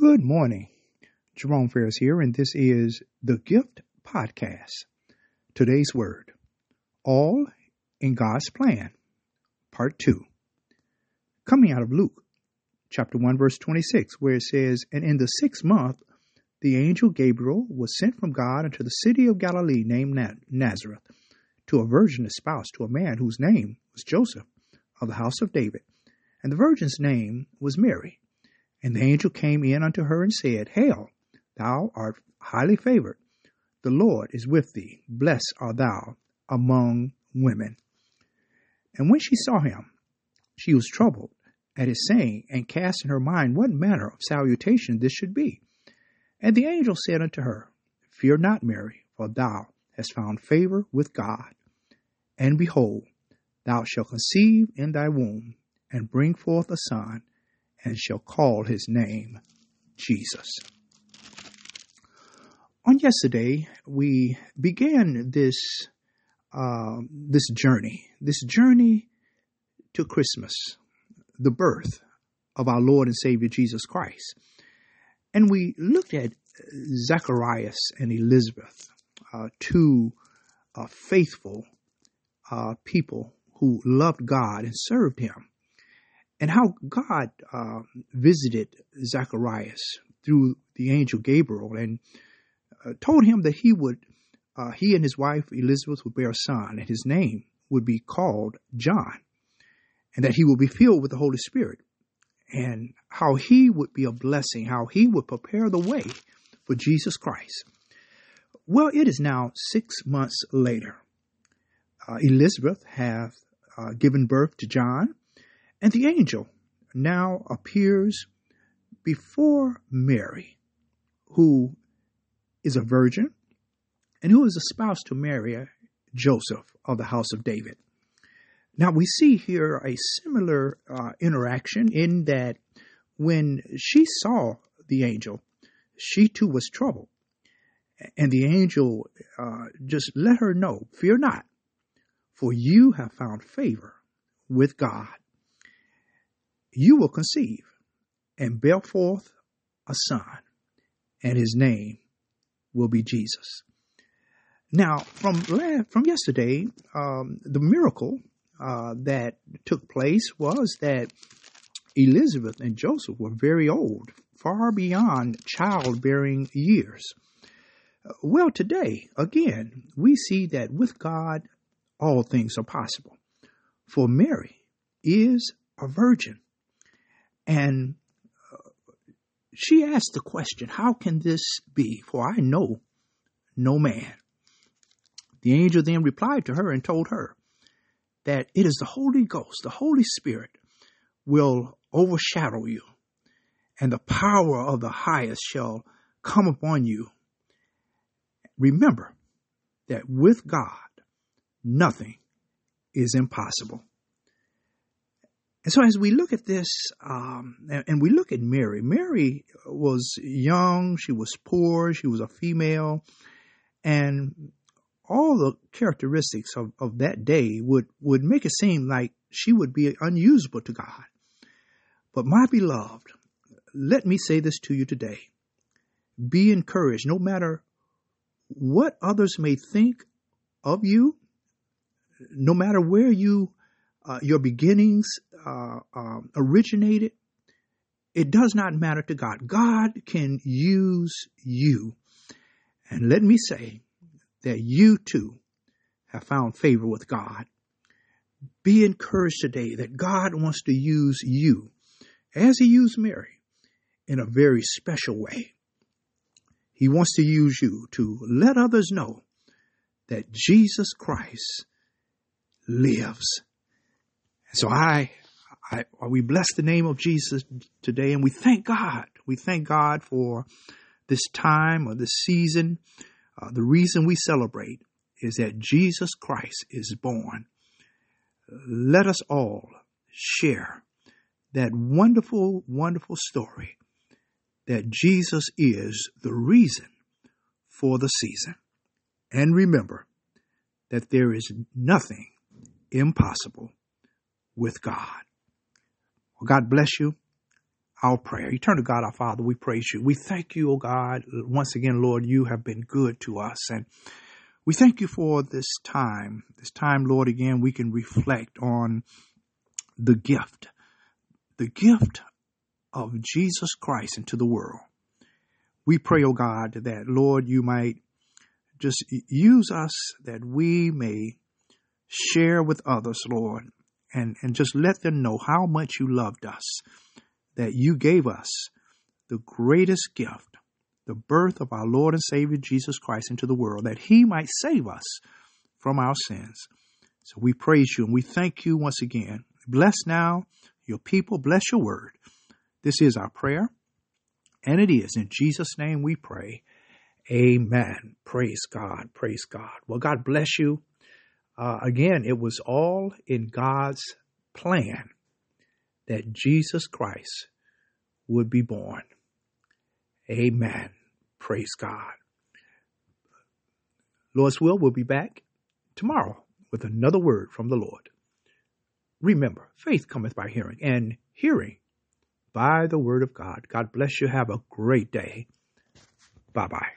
Good morning. Jerome Ferris here, and this is the Gift Podcast. Today's word All in God's Plan, Part 2. Coming out of Luke chapter 1, verse 26, where it says, And in the sixth month, the angel Gabriel was sent from God into the city of Galilee named Nazareth to a virgin espoused to a man whose name was Joseph of the house of David. And the virgin's name was Mary. And the angel came in unto her and said, Hail, thou art highly favored. The Lord is with thee. Blessed art thou among women. And when she saw him, she was troubled at his saying, and cast in her mind what manner of salutation this should be. And the angel said unto her, Fear not, Mary, for thou hast found favor with God. And behold, thou shalt conceive in thy womb, and bring forth a son, and shall call his name Jesus. On yesterday, we began this uh, this journey, this journey to Christmas, the birth of our Lord and Savior Jesus Christ. And we looked at Zacharias and Elizabeth, uh, two uh, faithful uh, people who loved God and served Him, and how God uh, visited Zacharias through the angel Gabriel and uh, told him that he would, he and his wife Elizabeth would bear a son, and his name would be called John and that he would be filled with the Holy Spirit, and how he would be a blessing, how he would prepare the way for Jesus Christ. Well, it is now six months later. Uh, Elizabeth hath uh, given birth to John, and the angel now appears before Mary, who is a virgin and who is a spouse to Mary, Joseph of the house of David. Now we see here a similar uh, interaction in that when she saw the angel, she too was troubled. And the angel uh, just let her know, fear not, for you have found favor with God. You will conceive and bear forth a son, and his name will be Jesus. Now, from from yesterday, um, the miracle uh, that took place was that Elizabeth and Joseph were very old, far beyond childbearing years. Well, today, again, we see that with God, all things are possible. For Mary is a virgin. And uh, she asked the question, How can this be? For I know no man. The angel then replied to her and told her, that it is the Holy Ghost, the Holy Spirit will overshadow you, and the power of the highest shall come upon you. Remember that with God, nothing is impossible. And so, as we look at this, um, and, and, we look at Mary, Mary was young, she was poor, she was a female, and all the characteristics of, of that day would, would make it seem like she would be unusable to God. But my beloved, let me say this to you today. Be encouraged no matter what others may think of you, no matter where you uh, your beginnings uh, uh, originated, it does not matter to God. God can use you. And let me say, that you too have found favor with God. Be encouraged today that God wants to use you as he used Mary in a very special way. He wants to use you to let others know that Jesus Christ lives. So I, I, we bless the name of Jesus today and we thank God. We thank God for this time or this season uh, the reason we celebrate is that Jesus Christ is born. Let us all share that wonderful, wonderful story that Jesus is the reason for the season. And remember that there is nothing impossible with God. Well, God bless you. our prayer. Eternal God, our Father, we praise you. We thank you, O God. Once again, Lord, you have been good to us. And we thank you for this time. This time, Lord, again, we can reflect on the gift, the gift of Jesus Christ into the world. We pray, O God, that, Lord, you might just use us that we may share with others, Lord, and, and just let them know how much you loved us, that you gave us the greatest gift, the birth of our Lord and Savior Jesus Christ into the world, that he might save us from our sins. So we praise you and we thank you once again. Bless now your people, bless your word. This is our prayer, and it is in Jesus' name we pray. Amen. Praise God. Praise God. Well, God bless you. Uh, again, it was all in God's plan that Jesus Christ would be born. Amen. Praise God. Lord's will, we'll be back tomorrow with another word from the Lord. Remember, faith cometh by hearing, and hearing by the word of God. God bless you. Have a great day. Bye bye.